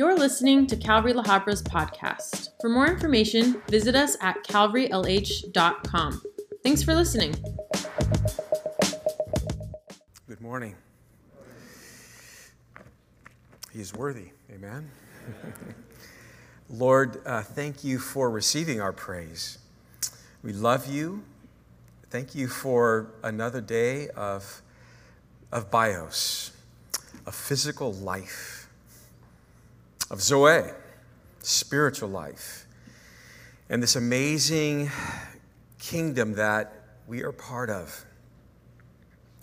You're listening to Calvary La Habra's podcast. For more information, visit us at calvarylh.com. Thanks for listening. Good morning. He is worthy. Amen. Lord, uh, thank you for receiving our praise. We love you. Thank you for another day of, of bios, of physical life, of Zoe, spiritual life, and this amazing kingdom that we are part of,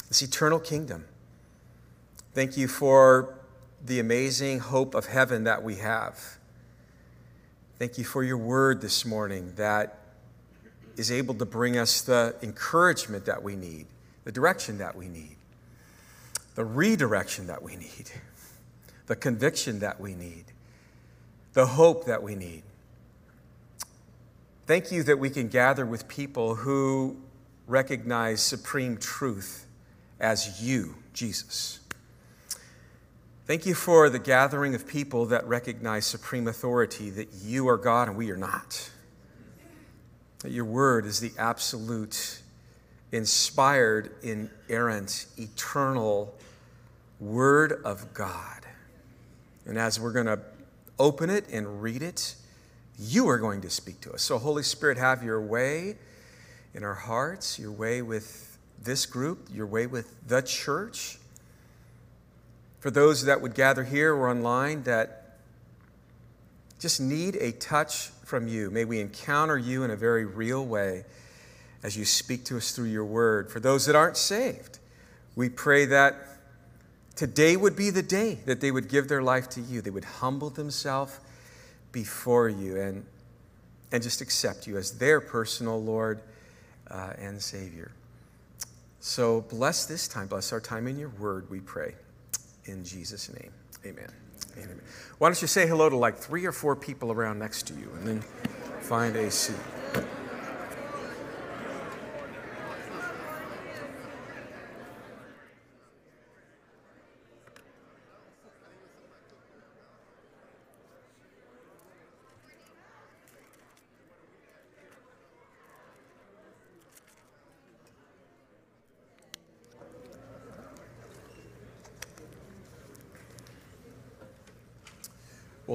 this eternal kingdom. Thank you for the amazing hope of heaven that we have. Thank you for your word this morning that is able to bring us the encouragement that we need, the direction that we need, the redirection that we need, the conviction that we need, the hope that we need. Thank you that we can gather with people who recognize supreme truth as you, Jesus. Thank you for the gathering of people that recognize supreme authority, that you are God and we are not. That your word is the absolute, inspired, inerrant, eternal word of God. And as we're going to open it and read it, you are going to speak to us. So, Holy Spirit, have your way in our hearts, your way with this group, your way with the church for those that would gather here or online that just need a touch from you. May we encounter you in a very real way as you speak to us through your word. For those that aren't saved, we pray that today would be the day that they would give their life to you. They would humble themselves before you and, and just accept you as their personal Lord uh, and Savior. So bless this time, bless our time in your word, we pray in Jesus' name. Amen. Amen. Why don't you say hello to like three or four people around next to you and then find a seat?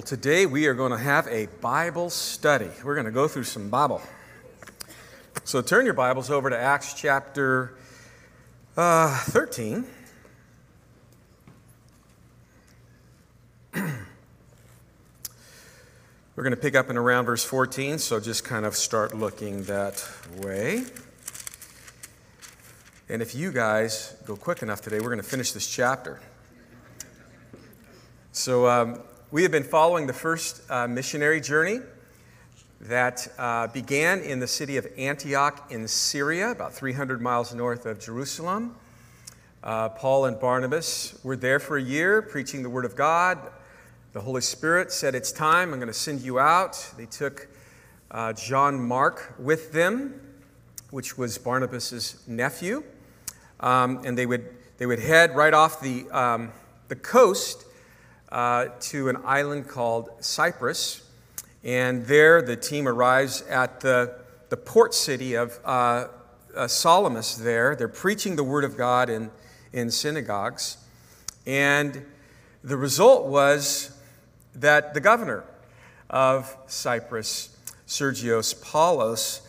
Well, today we are going to have a Bible study. We're going to go through some Bible. So turn your Bibles over to Acts chapter uh, 13. We're going to pick up in around verse 14, so just kind of start looking that way. And if you guys go quick enough today, we're going to finish this chapter. So, um, we have been following the first uh, missionary journey that uh, began in the city of Antioch in Syria, about 300 miles north of Jerusalem. Uh, Paul and Barnabas were there for a year preaching the Word of God. The Holy Spirit said, It's time, I'm going to send you out. They took uh, John Mark with them, which was Barnabas' nephew. Um, and they would, they would head right off the, um, the coast uh, to an island called Cyprus. And there, the team arrives at the, the port city of uh, uh, Salamis there. They're preaching the word of God in, in synagogues. And the result was that the governor of Cyprus, Sergius Paulus,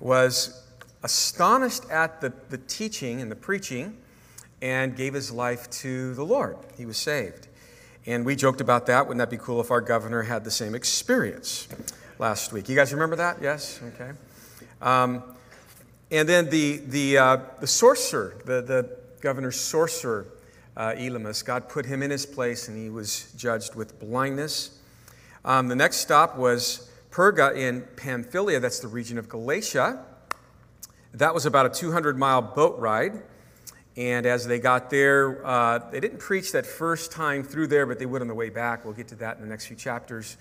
was astonished at the, the teaching and the preaching and gave his life to the Lord. He was saved. And we joked about that. Wouldn't that be cool if our governor had the same experience last week? You guys remember that? Yes? Okay. Um, and then the, the, uh, the sorcerer, the, the governor's sorcerer, uh, Elymas, God put him in his place and he was judged with blindness. Um, the next stop was Perga in Pamphylia, that's the region of Galatia. That was about a 200 mile boat ride. And as they got there, uh, they didn't preach that first time through there, but they would on the way back. We'll get to that in the next few chapters.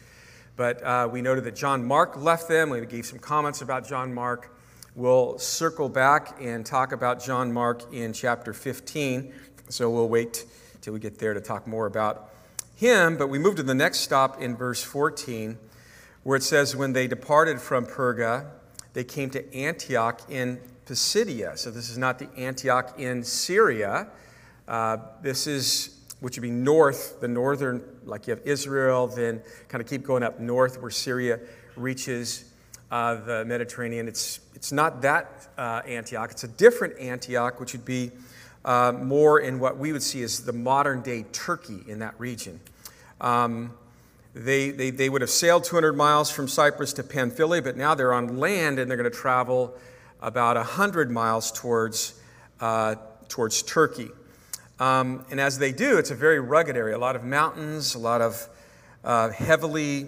But uh, we noted that John Mark left them. We gave some comments about John Mark. We'll circle back and talk about John Mark in chapter 15. So we'll wait till we get there to talk more about him, but we move to the next stop in verse 14, where it says, When they departed from Perga, they came to Antioch in Pisidia. So this is not the Antioch in Syria. Uh, this is, which would be north, the northern, like you have Israel, then kind of keep going up north where Syria reaches uh, the Mediterranean. It's, it's not that uh, Antioch, it's a different Antioch, which would be uh, more in what we would see as the modern day Turkey in that region. Um, they, they, they would have sailed 200 miles from Cyprus to Pamphylia, but now they're on land and they're going to travel about 100 miles towards, uh, towards Turkey. Um, and as they do, it's a very rugged area, a lot of mountains, a lot of uh, heavily,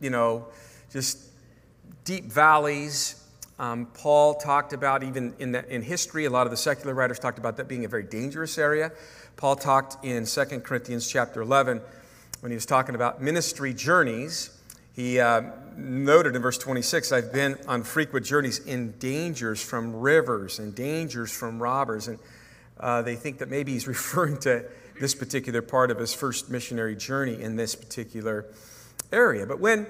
you know, just deep valleys. Um, Paul talked about, even in, the, in history, a lot of the secular writers talked about that being a very dangerous area. Paul talked in 2 Corinthians chapter 11 when he was talking about ministry journeys. He uh, noted in verse 26 I've been on frequent journeys in dangers from rivers and dangers from robbers. And uh, they think that maybe he's referring to this particular part of his first missionary journey in this particular area. But when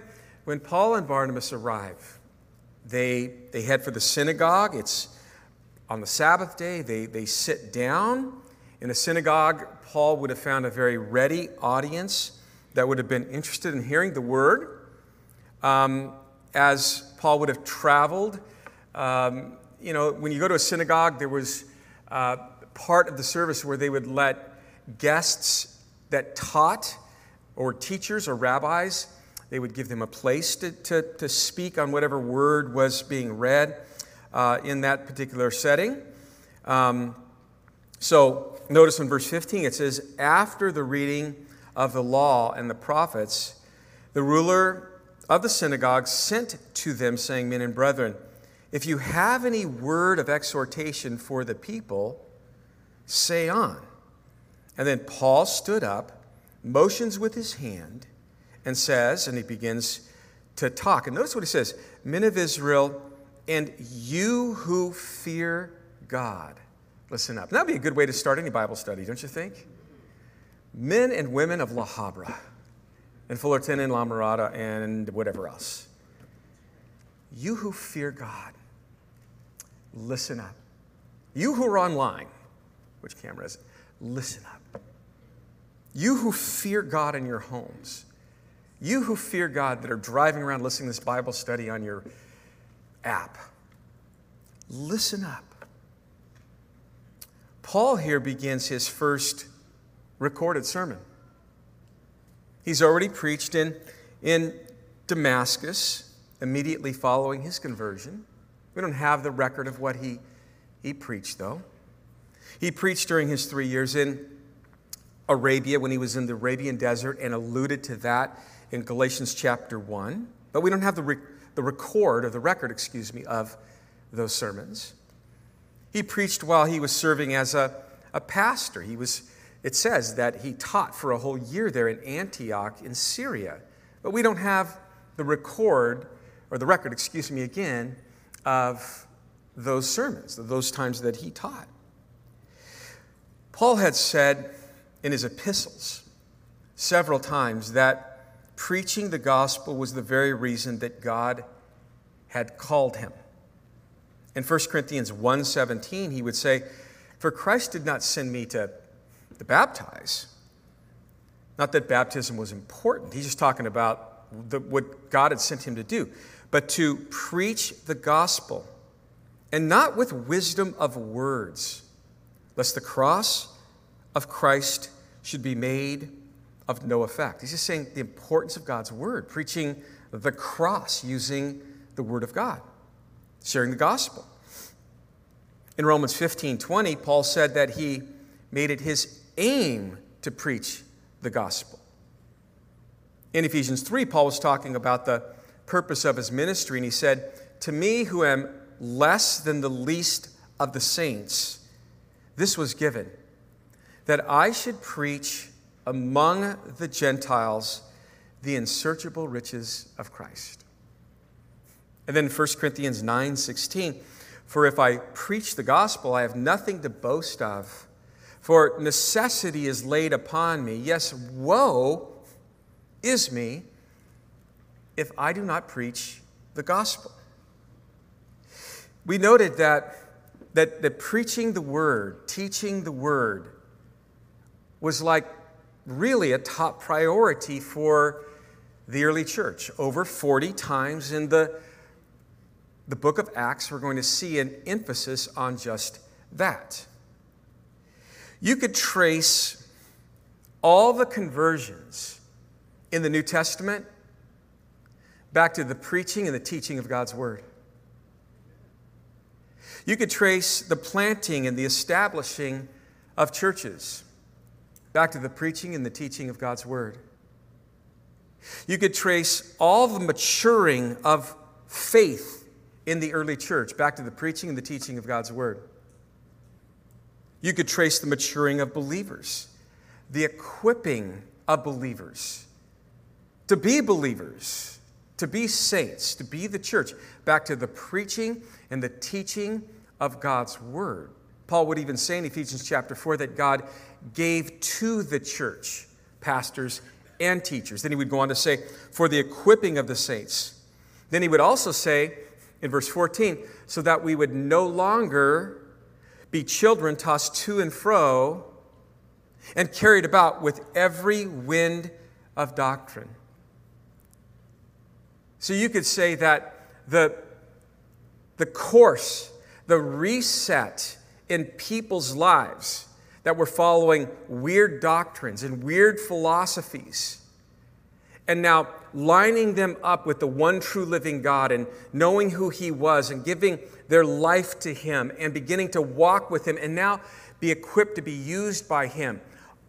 when Paul and Barnabas arrive, they, they head for the synagogue. It's on the Sabbath day. They, they sit down. In a synagogue, Paul would have found a very ready audience that would have been interested in hearing the word. Um, as Paul would have traveled, um, you know, when you go to a synagogue, there was uh, part of the service where they would let guests that taught, or teachers or rabbis, they would give them a place to, to, to speak on whatever word was being read uh, in that particular setting. Um, so notice in verse 15 it says, After the reading of the law and the prophets, the ruler of the synagogue sent to them, saying, Men and brethren, if you have any word of exhortation for the people, say on. And then Paul stood up, motions with his hand, and says, and he begins to talk. And notice what he says Men of Israel, and you who fear God. Listen up. That'd be a good way to start any Bible study, don't you think? Men and women of La Habra, and Fullerton and La Mirada, and whatever else. You who fear God, listen up. You who are online, which camera is it? Listen up. You who fear God in your homes, you who fear God that are driving around listening to this Bible study on your app, listen up. Paul here begins his first recorded sermon. He's already preached in, in Damascus immediately following his conversion. We don't have the record of what he, he preached, though. He preached during his three years in Arabia when he was in the Arabian desert and alluded to that in Galatians chapter 1, but we don't have the, the record, or the record, excuse me, of those sermons. He preached while he was serving as a, a pastor. He was, it says that he taught for a whole year there in Antioch in Syria. But we don't have the record, or the record, excuse me, again, of those sermons, those times that he taught. Paul had said in his epistles several times that preaching the gospel was the very reason that God had called him. In 1 Corinthians 1:17, he would say, "For Christ did not send me to, to baptize." Not that baptism was important. He's just talking about the, what God had sent him to do, but to preach the gospel, and not with wisdom of words, lest the cross of Christ should be made of no effect. He's just saying the importance of God's word, preaching the cross using the word of God, sharing the gospel. In Romans 15 20, Paul said that he made it his aim to preach the gospel. In Ephesians 3, Paul was talking about the purpose of his ministry, and he said, To me, who am less than the least of the saints, this was given, that I should preach among the Gentiles the unsearchable riches of Christ. And then 1 Corinthians 9 16, for if I preach the gospel, I have nothing to boast of, for necessity is laid upon me. Yes, woe is me if I do not preach the gospel. We noted that, that, that preaching the word, teaching the word, was like really a top priority for the early church. Over 40 times in the, the book of Acts, we're going to see an emphasis on just that. You could trace all the conversions in the New Testament back to the preaching and the teaching of God's Word. You could trace the planting and the establishing of churches back to the preaching and the teaching of God's Word. You could trace all the maturing of faith in the early church back to the preaching and the teaching of God's Word. You could trace the maturing of believers, the equipping of believers to be believers, to be saints, to be the church, back to the preaching and the teaching of God's word. Paul would even say in Ephesians chapter 4 that God gave to the church pastors and teachers. Then he would go on to say, for the equipping of the saints. Then he would also say in verse 14, so that we would no longer be children tossed to and fro and carried about with every wind of doctrine. So you could say that the, the course the reset in people's lives that were following weird doctrines and weird philosophies. And now lining them up with the one true living God and knowing who He was and giving their life to Him and beginning to walk with Him and now be equipped to be used by Him.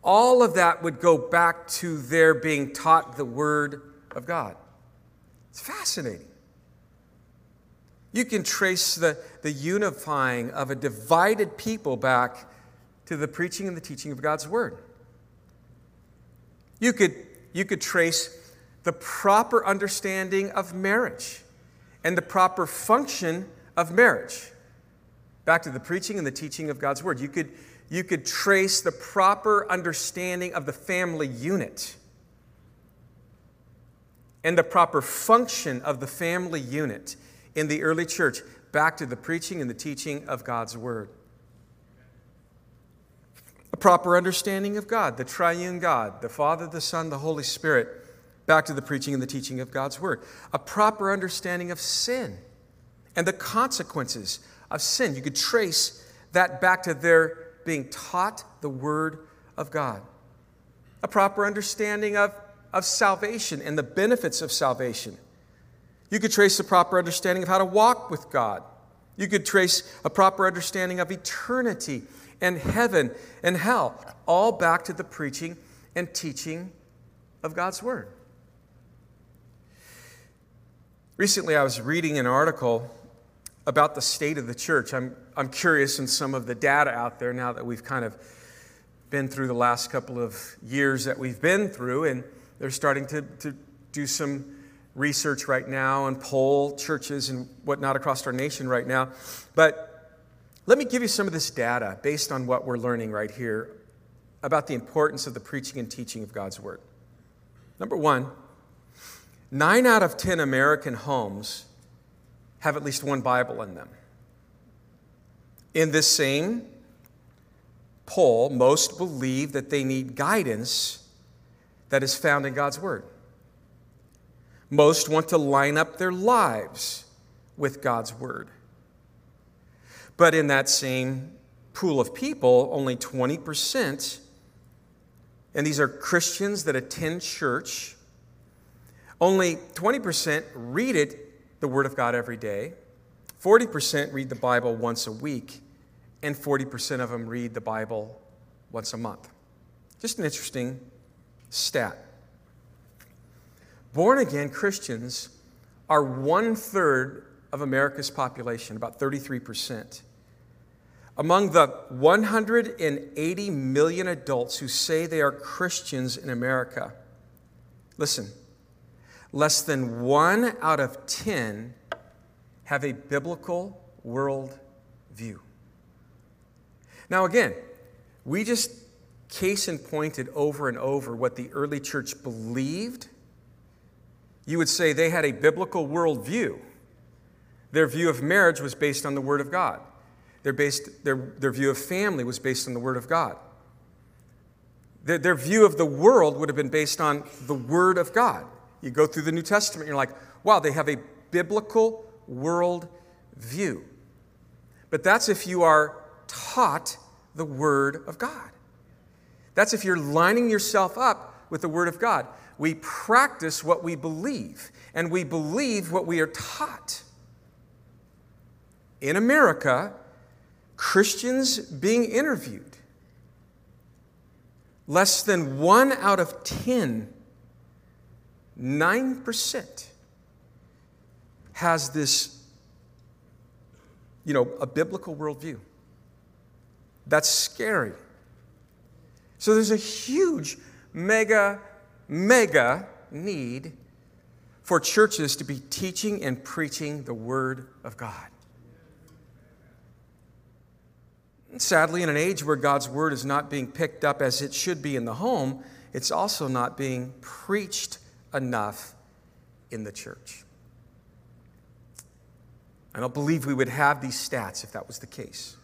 All of that would go back to their being taught the Word of God. It's fascinating. You can trace the, the unifying of a divided people back to the preaching and the teaching of God's Word. You could, you could trace the proper understanding of marriage and the proper function of marriage back to the preaching and the teaching of God's Word. You could, you could trace the proper understanding of the family unit and the proper function of the family unit in the early church back to the preaching and the teaching of God's Word. A proper understanding of God, the triune God, the Father, the Son, the Holy Spirit, back to the preaching and the teaching of God's Word. A proper understanding of sin and the consequences of sin. You could trace that back to their being taught the Word of God. A proper understanding of, of salvation and the benefits of salvation you could trace a proper understanding of how to walk with God. You could trace a proper understanding of eternity and heaven and hell, all back to the preaching and teaching of God's Word. Recently, I was reading an article about the state of the church. I'm, I'm curious in some of the data out there now that we've kind of been through the last couple of years that we've been through, and they're starting to, to do some research right now and poll churches and whatnot across our nation right now. But let me give you some of this data based on what we're learning right here about the importance of the preaching and teaching of God's Word. Number one, nine out of 10 American homes have at least one Bible in them. In this same poll, most believe that they need guidance that is found in God's Word. Most want to line up their lives with God's word. But in that same pool of people, only 20%, and these are Christians that attend church, only 20% read it, the Word of God, every day. 40% read the Bible once a week, and 40% of them read the Bible once a month. Just an interesting stat. Born again Christians are one third of America's population, about 33%. Among the 180 million adults who say they are Christians in America, listen, less than one out of 10 have a biblical world view. Now, again, we just case and pointed over and over what the early church believed you would say they had a biblical worldview. Their view of marriage was based on the Word of God. Their, based, their, their view of family was based on the Word of God. Their, their view of the world would have been based on the Word of God. You go through the New Testament, you're like, wow, they have a biblical world view. But that's if you are taught the Word of God. That's if you're lining yourself up with the Word of God. We practice what we believe, and we believe what we are taught. In America, Christians being interviewed, less than one out of 10, 9%, has this, you know, a biblical worldview. That's scary. So there's a huge, mega, mega need for churches to be teaching and preaching the Word of God. Sadly, in an age where God's Word is not being picked up as it should be in the home, it's also not being preached enough in the church. I don't believe we would have these stats if that was the case.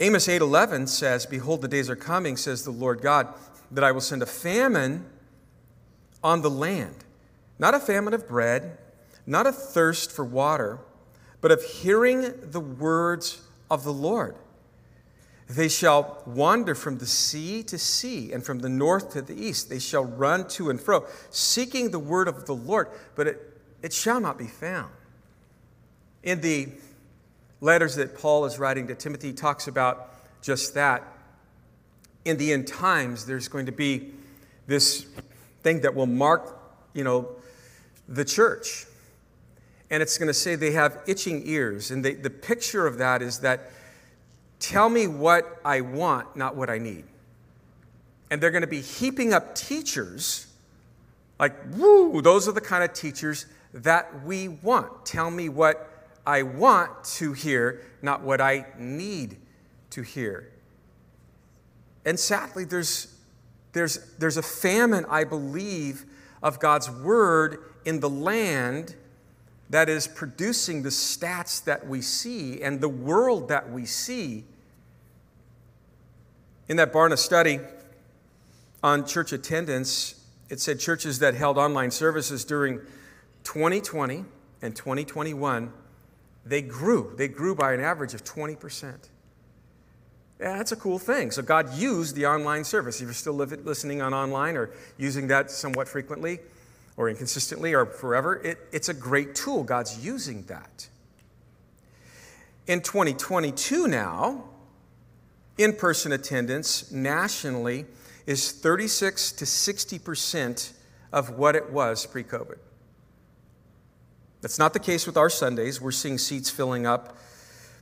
Amos 8:11 says, "Behold, the days are coming," says the Lord God, "that I will send a famine on the land, not a famine of bread, not a thirst for water, but of hearing the words of the Lord. They shall wander from the sea to sea and from the north to the east. They shall run to and fro, seeking the word of the Lord, but it, it shall not be found. In the letters that Paul is writing to Timothy, he talks about just that. In the end times, there's going to be this thing that will mark, you know, the church. And it's going to say they have itching ears. And they, the picture of that is that tell me what I want, not what I need. And they're going to be heaping up teachers like, woo, those are the kind of teachers that we want. Tell me what I want to hear, not what I need to hear. And sadly, there's, there's, there's a famine, I believe, of God's word in the land that is producing the stats that we see and the world that we see. In that Barna study on church attendance, it said churches that held online services during 2020 and 2021 they grew. They grew by an average of 20%. Yeah, that's a cool thing. So God used the online service. If you're still listening on online or using that somewhat frequently or inconsistently or forever, it, it's a great tool. God's using that. In 2022 now, in person attendance nationally is 36 to 60% of what it was pre COVID. That's not the case with our Sundays. We're seeing seats filling up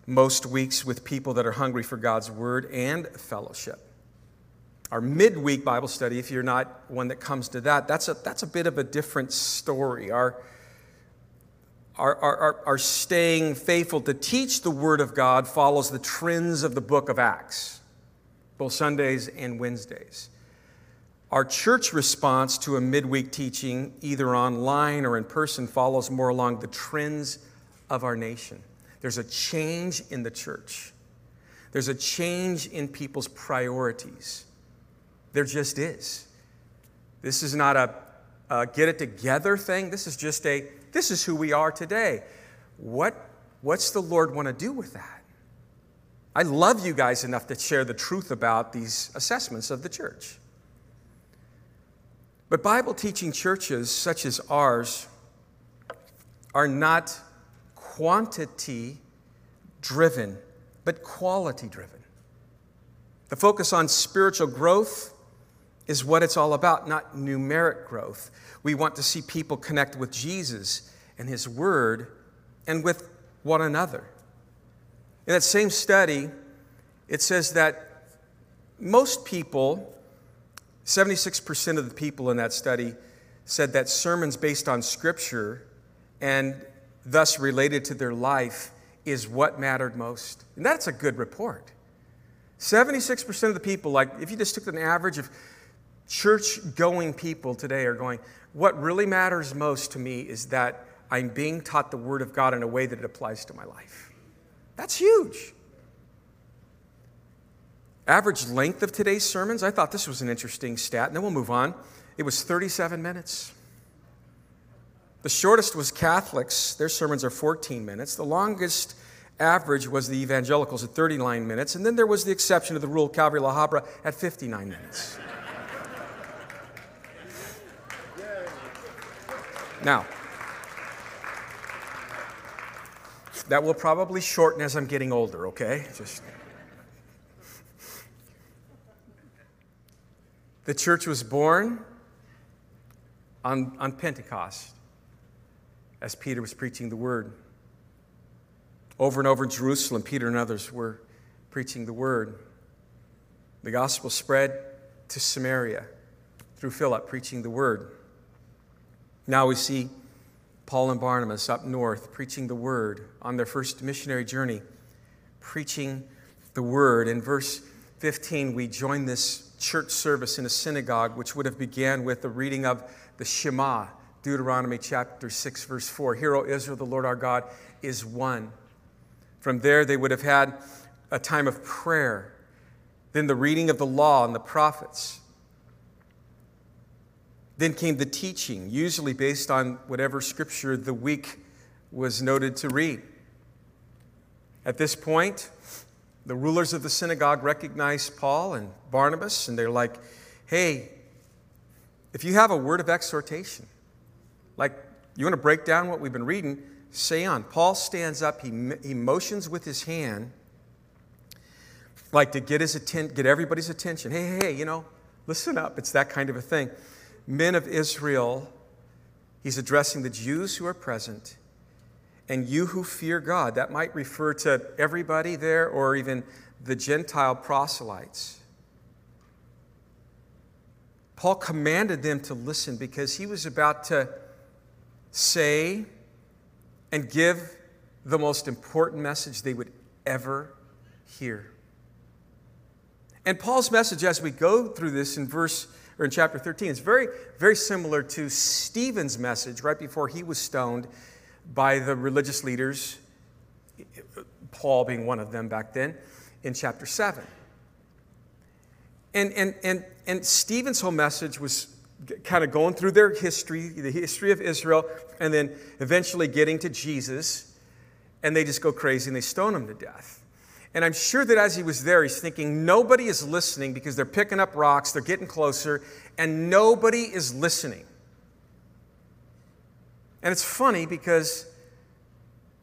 most weeks with people that are hungry for God's word and fellowship. Our midweek Bible study, if you're not one that comes to that, that's a, that's a bit of a different story. Our, our, our, our staying faithful to teach the Word of God follows the trends of the book of Acts, both Sundays and Wednesdays. Our church response to a midweek teaching, either online or in person, follows more along the trends of our nation. There's a change in the church, there's a change in people's priorities. There just is. This is not a, a get it together thing. This is just a, this is who we are today. What, what's the Lord want to do with that? I love you guys enough to share the truth about these assessments of the church. But Bible teaching churches such as ours are not quantity driven, but quality driven. The focus on spiritual growth is what it's all about, not numeric growth. We want to see people connect with Jesus and His Word and with one another. In that same study, it says that most people 76% of the people in that study said that sermons based on Scripture and thus related to their life is what mattered most. And that's a good report. 76% of the people, like if you just took an average of church going people today are going, what really matters most to me is that I'm being taught the Word of God in a way that it applies to my life. That's huge. Average length of today's sermons, I thought this was an interesting stat, and then we'll move on. It was 37 minutes. The shortest was Catholics, their sermons are 14 minutes. The longest average was the evangelicals at 39 minutes, and then there was the exception to the rule, Calvary La Habra, at 59 minutes. Now, that will probably shorten as I'm getting older, okay? Just. The church was born on, on Pentecost as Peter was preaching the word. Over and over in Jerusalem, Peter and others were preaching the word. The gospel spread to Samaria through Philip preaching the word. Now we see Paul and Barnabas up north preaching the word on their first missionary journey, preaching the word. In verse 15, we join this church service in a synagogue, which would have began with the reading of the Shema, Deuteronomy chapter 6, verse 4. Hear, O Israel, the Lord our God is one. From there, they would have had a time of prayer, then the reading of the law and the prophets. Then came the teaching, usually based on whatever scripture the week was noted to read. At this point, the rulers of the synagogue recognized Paul and Barnabas, and they're like, hey, if you have a word of exhortation, like you want to break down what we've been reading, say on. Paul stands up, he, he motions with his hand, like to get, his atten- get everybody's attention. Hey, hey, hey, you know, listen up. It's that kind of a thing. Men of Israel, he's addressing the Jews who are present and you who fear God. That might refer to everybody there or even the Gentile proselytes. Paul commanded them to listen because he was about to say and give the most important message they would ever hear. And Paul's message as we go through this in verse or in chapter 13 It's very very similar to Stephen's message right before he was stoned by the religious leaders Paul being one of them back then in chapter 7. And and and and Stephen's whole message was kind of going through their history, the history of Israel, and then eventually getting to Jesus, and they just go crazy and they stone him to death. And I'm sure that as he was there, he's thinking, nobody is listening because they're picking up rocks, they're getting closer, and nobody is listening. And it's funny because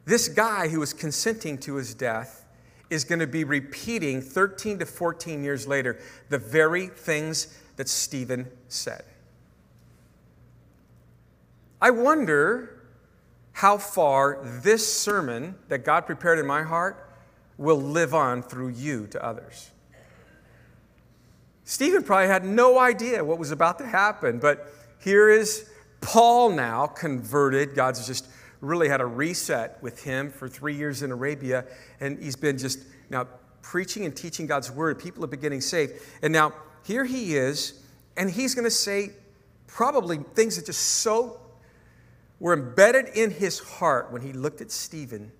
this guy who was consenting to his death is going to be repeating 13 to 14 years later the very things that Stephen said. I wonder how far this sermon that God prepared in my heart will live on through you to others. Stephen probably had no idea what was about to happen, but here is Paul now converted. God's just really had a reset with him for three years in Arabia, and he's been just now preaching and teaching God's word. People are beginning saved. And now here he is, and he's going to say probably things that just so were embedded in his heart when he looked at Stephen.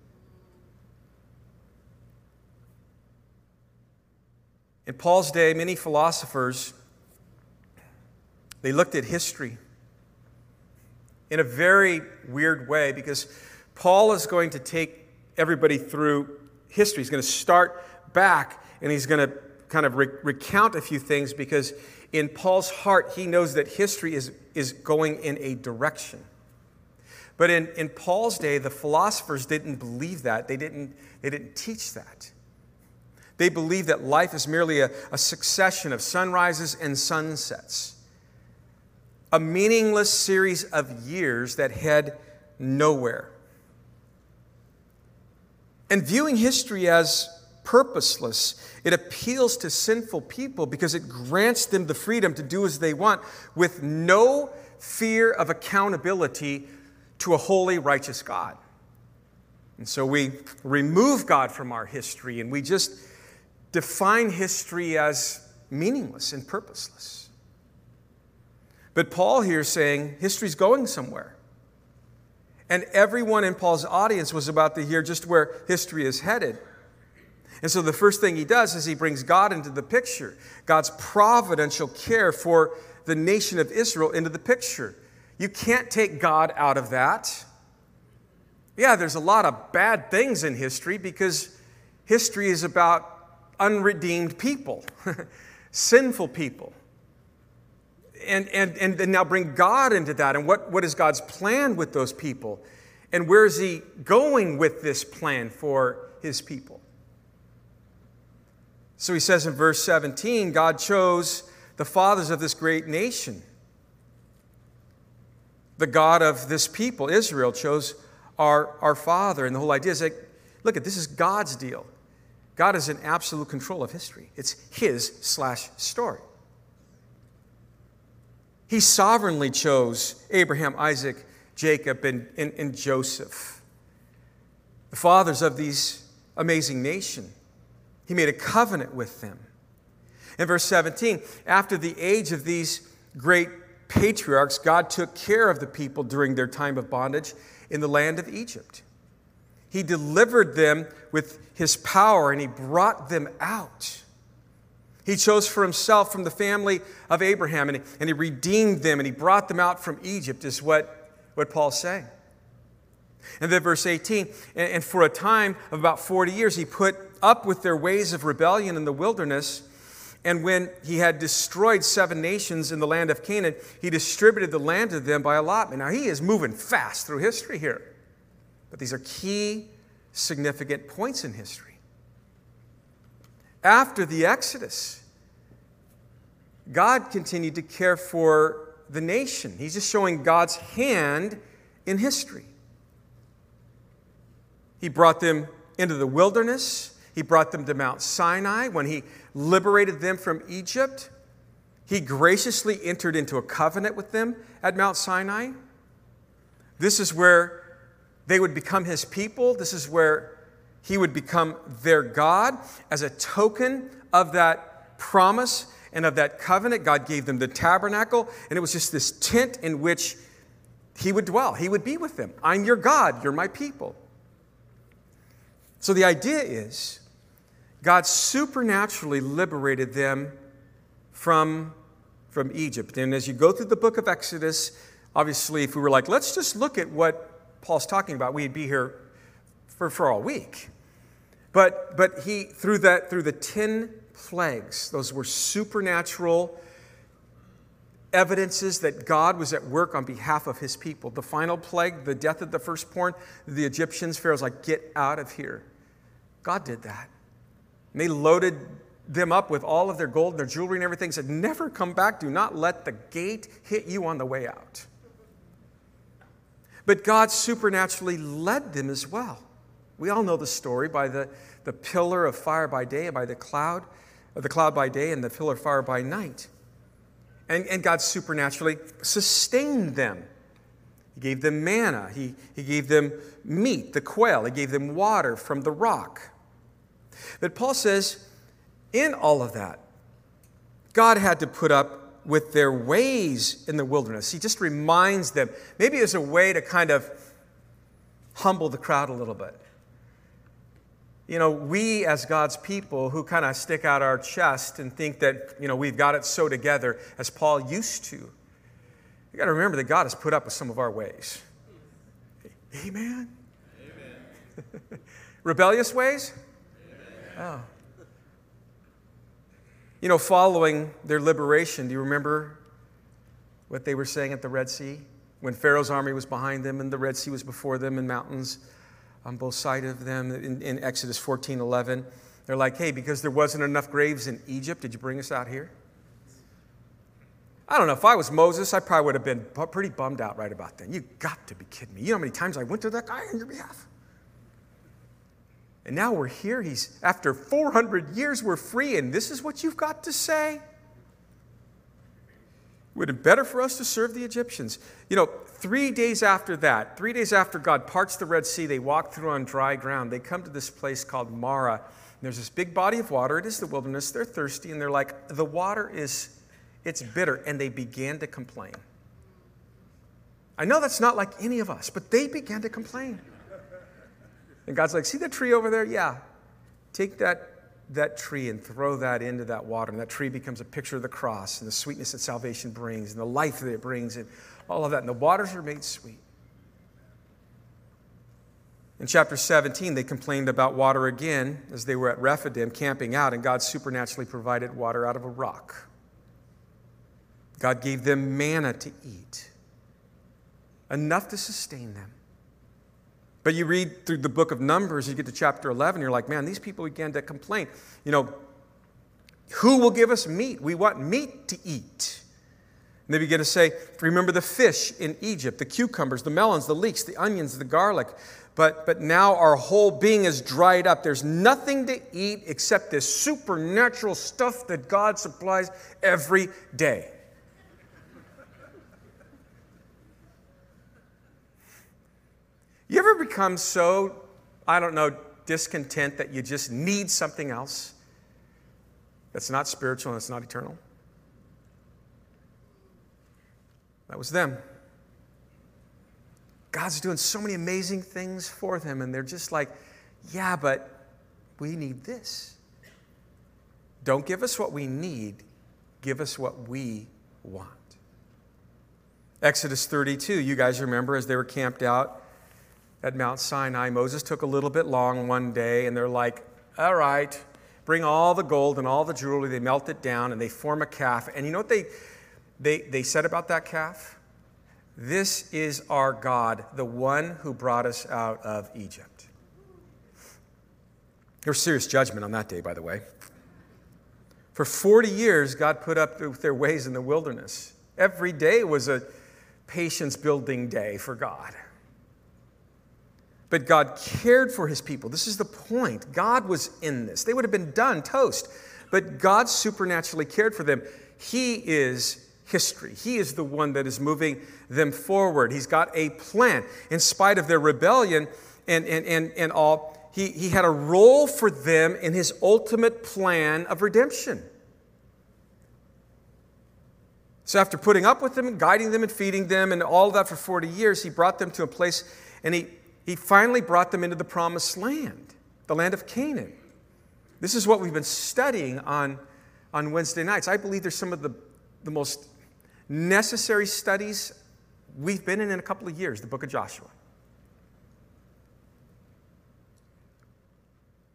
In Paul's day, many philosophers they looked at history in a very weird way because Paul is going to take everybody through history. He's going to start back and he's going to kind of re- recount a few things because in Paul's heart, he knows that history is, is going in a direction. But in, in Paul's day, the philosophers didn't believe that. They didn't, they didn't teach that. They believe that life is merely a, a succession of sunrises and sunsets, a meaningless series of years that head nowhere. And viewing history as purposeless, it appeals to sinful people because it grants them the freedom to do as they want with no fear of accountability to a holy, righteous God. And so we remove God from our history and we just define history as meaningless and purposeless. But Paul here is saying history's going somewhere. And everyone in Paul's audience was about to hear just where history is headed. And so the first thing he does is he brings God into the picture, God's providential care for the nation of Israel into the picture. You can't take God out of that. Yeah, there's a lot of bad things in history because history is about unredeemed people, sinful people. And, and, and now bring God into that. And what, what is God's plan with those people? And where is He going with this plan for His people? So he says in verse 17 God chose the fathers of this great nation. The God of this people, Israel, chose our, our father. And the whole idea is like, look, at this is God's deal. God is in absolute control of history. It's his slash story. He sovereignly chose Abraham, Isaac, Jacob, and, and, and Joseph, the fathers of these amazing nation. He made a covenant with them. In verse 17, after the age of these great patriarchs, God took care of the people during their time of bondage in the land of Egypt. He delivered them with his power and he brought them out. He chose for himself from the family of Abraham and he, and he redeemed them and he brought them out from Egypt, is what, what Paul's saying. And then verse 18, and, and for a time of about 40 years, he put up with their ways of rebellion in the wilderness. And when he had destroyed seven nations in the land of Canaan, he distributed the land to them by allotment. Now, he is moving fast through history here. But these are key, significant points in history. After the Exodus, God continued to care for the nation. He's just showing God's hand in history. He brought them into the wilderness. He brought them to Mount Sinai when he liberated them from Egypt. He graciously entered into a covenant with them at Mount Sinai. This is where they would become his people. This is where he would become their God. As a token of that promise and of that covenant, God gave them the tabernacle, and it was just this tent in which he would dwell. He would be with them. I'm your God, you're my people. So the idea is God supernaturally liberated them from, from Egypt. And as you go through the book of Exodus, obviously, if we were like, let's just look at what Paul's talking about, we'd be here for, for all week. But, but he, through, that, through the 10 plagues, those were supernatural evidences that God was at work on behalf of his people. The final plague, the death of the firstborn, the Egyptians, Pharaoh's like, get out of here. God did that. And they loaded them up with all of their gold and their jewelry and everything, said, Never come back. Do not let the gate hit you on the way out. But God supernaturally led them as well. We all know the story by the, the pillar of fire by day and by the cloud, the cloud by day and the pillar of fire by night. And, and God supernaturally sustained them. He gave them manna, he, he gave them meat, the quail, he gave them water from the rock. But Paul says, in all of that, God had to put up with their ways in the wilderness. He just reminds them, maybe as a way to kind of humble the crowd a little bit. You know, we as God's people who kind of stick out our chest and think that, you know, we've got it so together as Paul used to. You got to remember that God has put up with some of our ways. Amen. Amen. Rebellious ways? Oh. You know, following their liberation, do you remember what they were saying at the Red Sea? When Pharaoh's army was behind them and the Red Sea was before them and mountains on both sides of them in, in Exodus 14 11. They're like, hey, because there wasn't enough graves in Egypt, did you bring us out here? I don't know. If I was Moses, I probably would have been pretty bummed out right about then. You got to be kidding me. You know how many times I went to that guy on your behalf? And now we're here. He's after 400 years, we're free, and this is what you've got to say? Would it be better for us to serve the Egyptians? You know, three days after that, three days after God parts the Red Sea, they walk through on dry ground. They come to this place called Marah. There's this big body of water. It is the wilderness. They're thirsty, and they're like, the water is, It's bitter. And they began to complain. I know that's not like any of us, but they began to complain. And God's like, see that tree over there? Yeah. Take that, that tree and throw that into that water. And that tree becomes a picture of the cross and the sweetness that salvation brings and the life that it brings and all of that. And the waters are made sweet. In chapter 17, they complained about water again as they were at Rephidim camping out, and God supernaturally provided water out of a rock. God gave them manna to eat, enough to sustain them. But you read through the book of Numbers, you get to chapter 11, you're like, man, these people began to complain. You know, who will give us meat? We want meat to eat. And they begin to say, remember the fish in Egypt, the cucumbers, the melons, the leeks, the onions, the garlic but, but now our whole being is dried up. There's nothing to eat except this supernatural stuff that God supplies every day. You ever become so, I don't know, discontent that you just need something else that's not spiritual and it's not eternal? That was them. God's doing so many amazing things for them, and they're just like, yeah, but we need this. Don't give us what we need, give us what we want. Exodus 32, you guys remember as they were camped out at Mount Sinai, Moses took a little bit long one day, and they're like, all right, bring all the gold and all the jewelry. They melt it down and they form a calf. And you know what they, they, they said about that calf? This is our God, the one who brought us out of Egypt. There was serious judgment on that day, by the way. For 40 years, God put up their ways in the wilderness. Every day was a patience building day for God. But God cared for his people. This is the point. God was in this. They would have been done, toast. But God supernaturally cared for them. He is history. He is the one that is moving them forward. He's got a plan. In spite of their rebellion and, and, and, and all, he, he had a role for them in his ultimate plan of redemption. So, after putting up with them and guiding them and feeding them and all that for 40 years, he brought them to a place and he, he finally brought them into the promised land, the land of Canaan. This is what we've been studying on, on Wednesday nights. I believe there's some of the, the most necessary studies we've been in in a couple of years, the book of Joshua.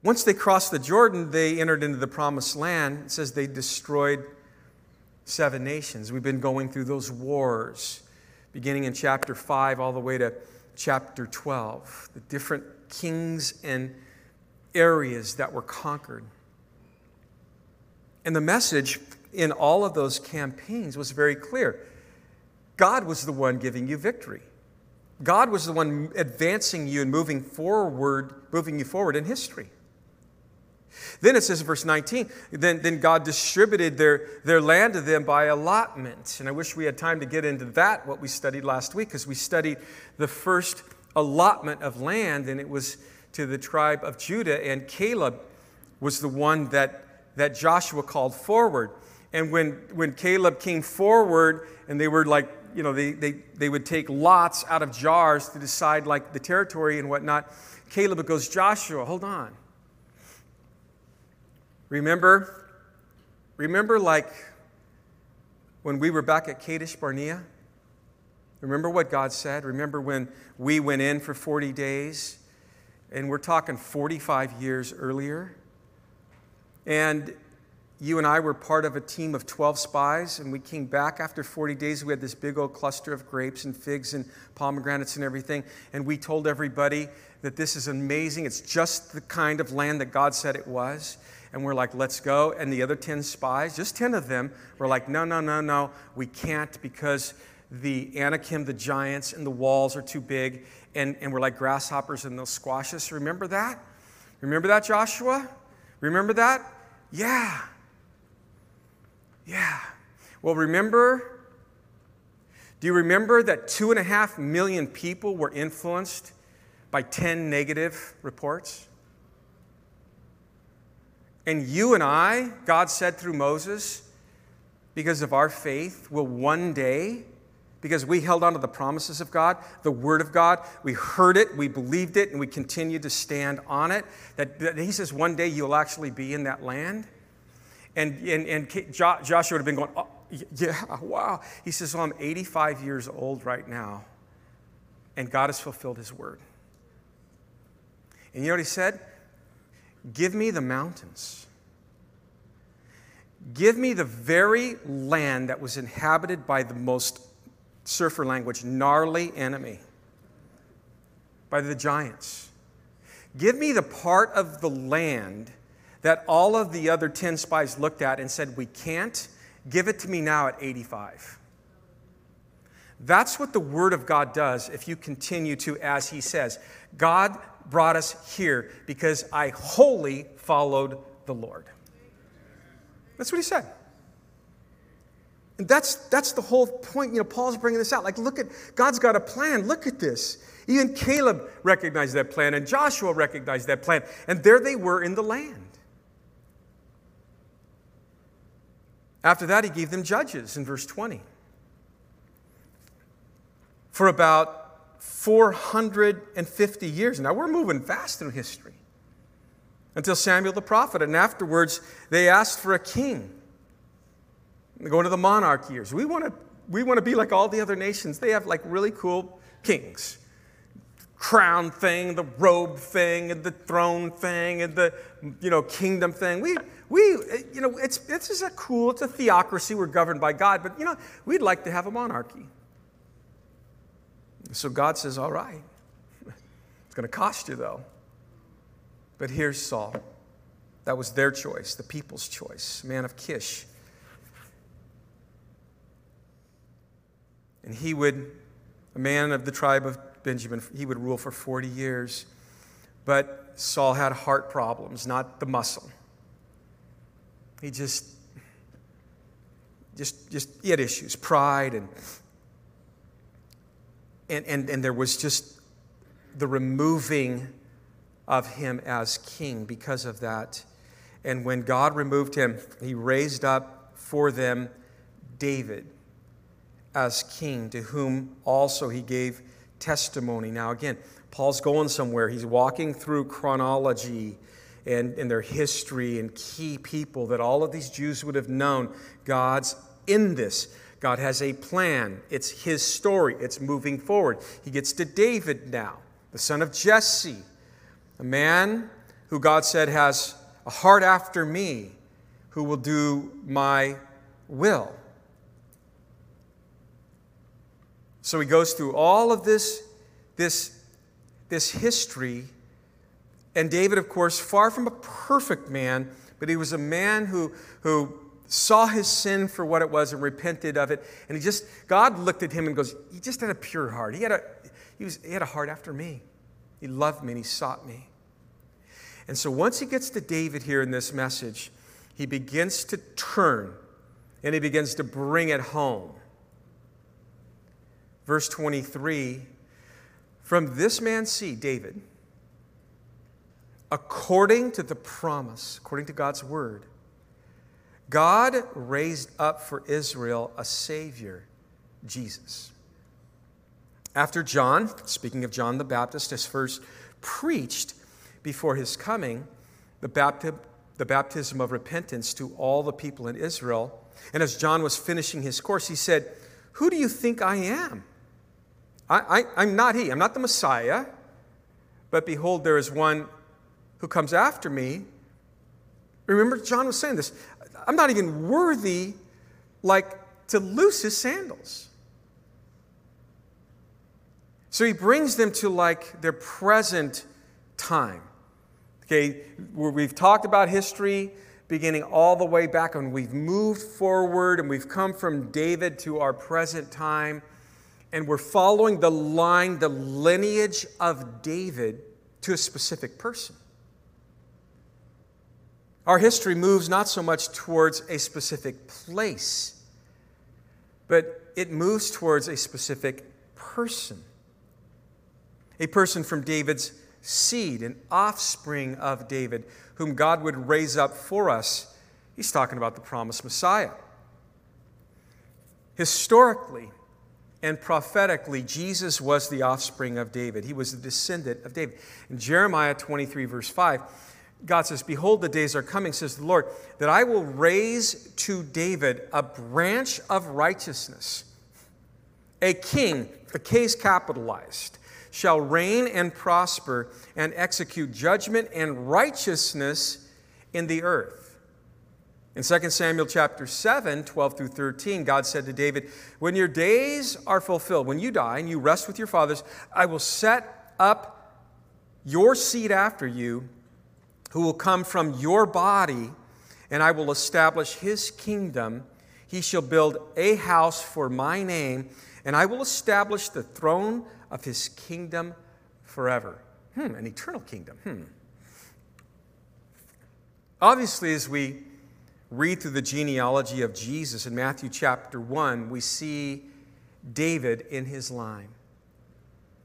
Once they crossed the Jordan, they entered into the promised land. It says they destroyed seven nations. We've been going through those wars, beginning in chapter 5 all the way to chapter 12, the different kings and areas that were conquered. And the message in all of those campaigns was very clear. God was the one giving you victory. God was the one advancing you and moving forward, moving you forward in history. Then it says in verse 19, then, then God distributed their, their land to them by allotment. And I wish we had time to get into that, what we studied last week, because we studied the first allotment of land, and it was to the tribe of Judah, and Caleb was the one that, that Joshua called forward. And when, when Caleb came forward and they were like, you know, they, they, they would take lots out of jars to decide like the territory and whatnot, Caleb goes, Joshua, hold on. Remember, remember like when we were back at Kadesh Barnea? Remember what God said? Remember when we went in for 40 days? And we're talking 45 years earlier. And you and I were part of a team of 12 spies, and we came back after 40 days. We had this big old cluster of grapes and figs and pomegranates and everything, and we told everybody that this is amazing. It's just the kind of land that God said it was. And we're like, let's go. And the other 10 spies, just 10 of them, were like, no, no, no, no, we can't because the Anakim, the giants, and the walls are too big, and, and we're like grasshoppers and they'll squash us. Remember that? Remember that, Joshua? Remember that? Yeah. Yeah. Well, remember, do you remember that two and a half million people were influenced by 10 negative reports? And you and I, God said through Moses, because of our faith, will one day, because we held on to the promises of God, the Word of God, we heard it, we believed it, and we continued to stand on it, that, that He says one day you'll actually be in that land. And, and, and Joshua would have been going, oh, yeah, wow. He says, well, I'm 85 years old right now, and God has fulfilled His Word. And you know what He said? Give me the mountains. Give me the very land that was inhabited by the most, surfer language, gnarly enemy, by the giants. Give me the part of the land that all of the other 10 spies looked at and said, We can't. Give it to me now at 85. That's what the Word of God does if you continue to, as He says, God brought us here because I wholly followed the Lord. That's what he said. And that's, that's the whole point. You know, Paul's bringing this out. Like, look at, God's got a plan. Look at this. Even Caleb recognized that plan, and Joshua recognized that plan. And there they were in the land. After that, he gave them judges in verse 20. For about 450 years. Now, we're moving fast through history until Samuel the prophet. And afterwards, they asked for a king. They go into the monarch years. We want to we want to be like all the other nations. They have like really cool kings. Crown thing, the robe thing, and the throne thing, and the you know kingdom thing. We we you know it's it's just a cool. It's a theocracy. We're governed by God, but you know we'd like to have a monarchy. So God says, "All right, it's going to cost you though." But here's Saul. That was their choice, the people's choice, man of Kish. And he would, a man of the tribe of Benjamin, he would rule for 40 years. But Saul had heart problems, not the muscle. He just, just, just, he had issues, pride, and, and, and, and there was just the removing of him as king because of that. And when God removed him, he raised up for them David as king, to whom also he gave testimony. Now, again, Paul's going somewhere. He's walking through chronology and, and their history and key people that all of these Jews would have known. God's in this. God has a plan. It's his story. It's moving forward. He gets to David now, the son of Jesse a man who God said has a heart after me, who will do my will. So he goes through all of this, this, this history. And David, of course, far from a perfect man, but he was a man who, who saw his sin for what it was and repented of it. And he just, God looked at him and goes, He just had a pure heart. He had a, he was, he had a heart after me. He loved me and he sought me. And so once he gets to David here in this message, he begins to turn and he begins to bring it home. Verse 23 From this man's seed, David, according to the promise, according to God's word, God raised up for Israel a Savior, Jesus. After John, speaking of John the Baptist, has first preached before his coming the, bapti- the baptism of repentance to all the people in Israel. And as John was finishing his course, he said, Who do you think I am? I, I, am not he, I'm not the Messiah, but behold, there is one who comes after me. Remember, John was saying this I'm not even worthy, like, to loose his sandals. So he brings them to like their present time. Okay, where we've talked about history beginning all the way back, and we've moved forward, and we've come from David to our present time, and we're following the line, the lineage of David to a specific person. Our history moves not so much towards a specific place, but it moves towards a specific person a person from David's seed, an offspring of David, whom God would raise up for us. He's talking about the promised Messiah. Historically and prophetically, Jesus was the offspring of David. He was the descendant of David. In Jeremiah 23, verse 5, God says, Behold, the days are coming, says the Lord, that I will raise to David a branch of righteousness. A king, the case capitalized, shall reign and prosper and execute judgment and righteousness in the earth. In 2 Samuel chapter 7, 12 through 13, God said to David, When your days are fulfilled, when you die and you rest with your fathers, I will set up your seed after you, who will come from your body, and I will establish his kingdom. He shall build a house for my name, and I will establish the throne of his kingdom forever. Hmm, an eternal kingdom. Hmm. Obviously, as we read through the genealogy of Jesus in Matthew chapter 1, we see David in his line.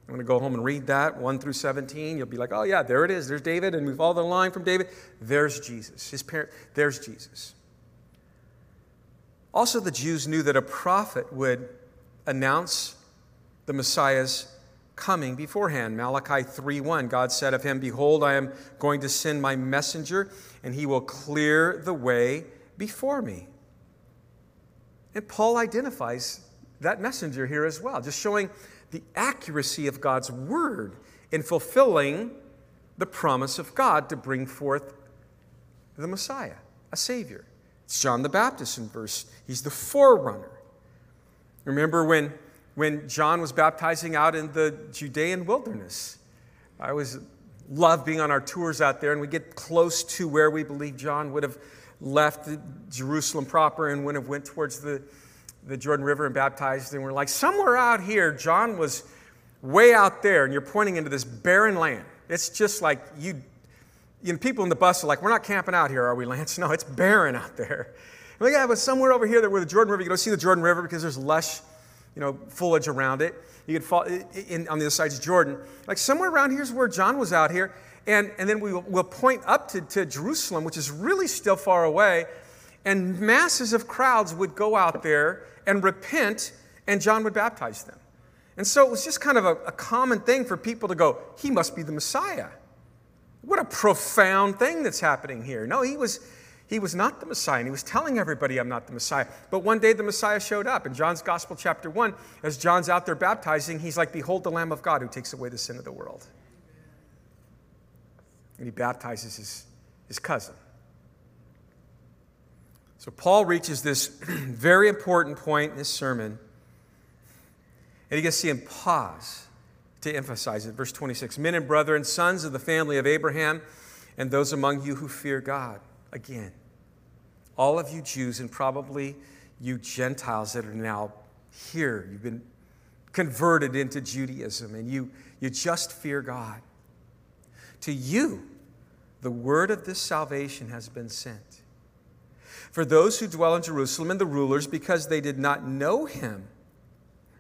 I'm going to go home and read that 1 through 17. You'll be like, oh, yeah, there it is. There's David, and we follow the line from David. There's Jesus. His parent, there's Jesus. Also, the Jews knew that a prophet would announce the Messiah's coming beforehand. Malachi 3:1 God said of him, behold I am going to send my messenger and he will clear the way before me. And Paul identifies that messenger here as well, just showing the accuracy of God's word in fulfilling the promise of God to bring forth the Messiah, a Savior. It's John the Baptist in verse, he's the forerunner. Remember when, when John was baptizing out in the Judean wilderness? I always love being on our tours out there, and we get close to where we believe John would have left Jerusalem proper and would have went towards the, the Jordan River and baptized. And we're like, somewhere out here, John was way out there, and you're pointing into this barren land. It's just like you, you know, people in the bus are like, we're not camping out here, are we, Lance? No, it's barren out there. And like, yeah, but somewhere over here, where the Jordan River, you don't see the Jordan River because there's lush, you know, foliage around it. You could fall in, on the other side of Jordan. Like somewhere around here's where John was out here. And, and then we will, we'll point up to, to Jerusalem, which is really still far away. And masses of crowds would go out there and repent, and John would baptize them. And so it was just kind of a, a common thing for people to go, he must be the Messiah. What a profound thing that's happening here. No, he was, he was not the Messiah, and he was telling everybody, I'm not the Messiah. But one day the Messiah showed up. In John's Gospel, chapter 1, as John's out there baptizing, he's like, Behold the Lamb of God who takes away the sin of the world and he baptizes his, his cousin. So Paul reaches this very important point in his sermon, and you can see him pause to emphasize it. Verse 26 Men and brethren, sons of the family of Abraham, and those among you who fear God. Again, all of you Jews, and probably you Gentiles that are now here, you've been converted into Judaism, and you, you just fear God. To you, the word of this salvation has been sent. For those who dwell in Jerusalem and the rulers, because they did not know him,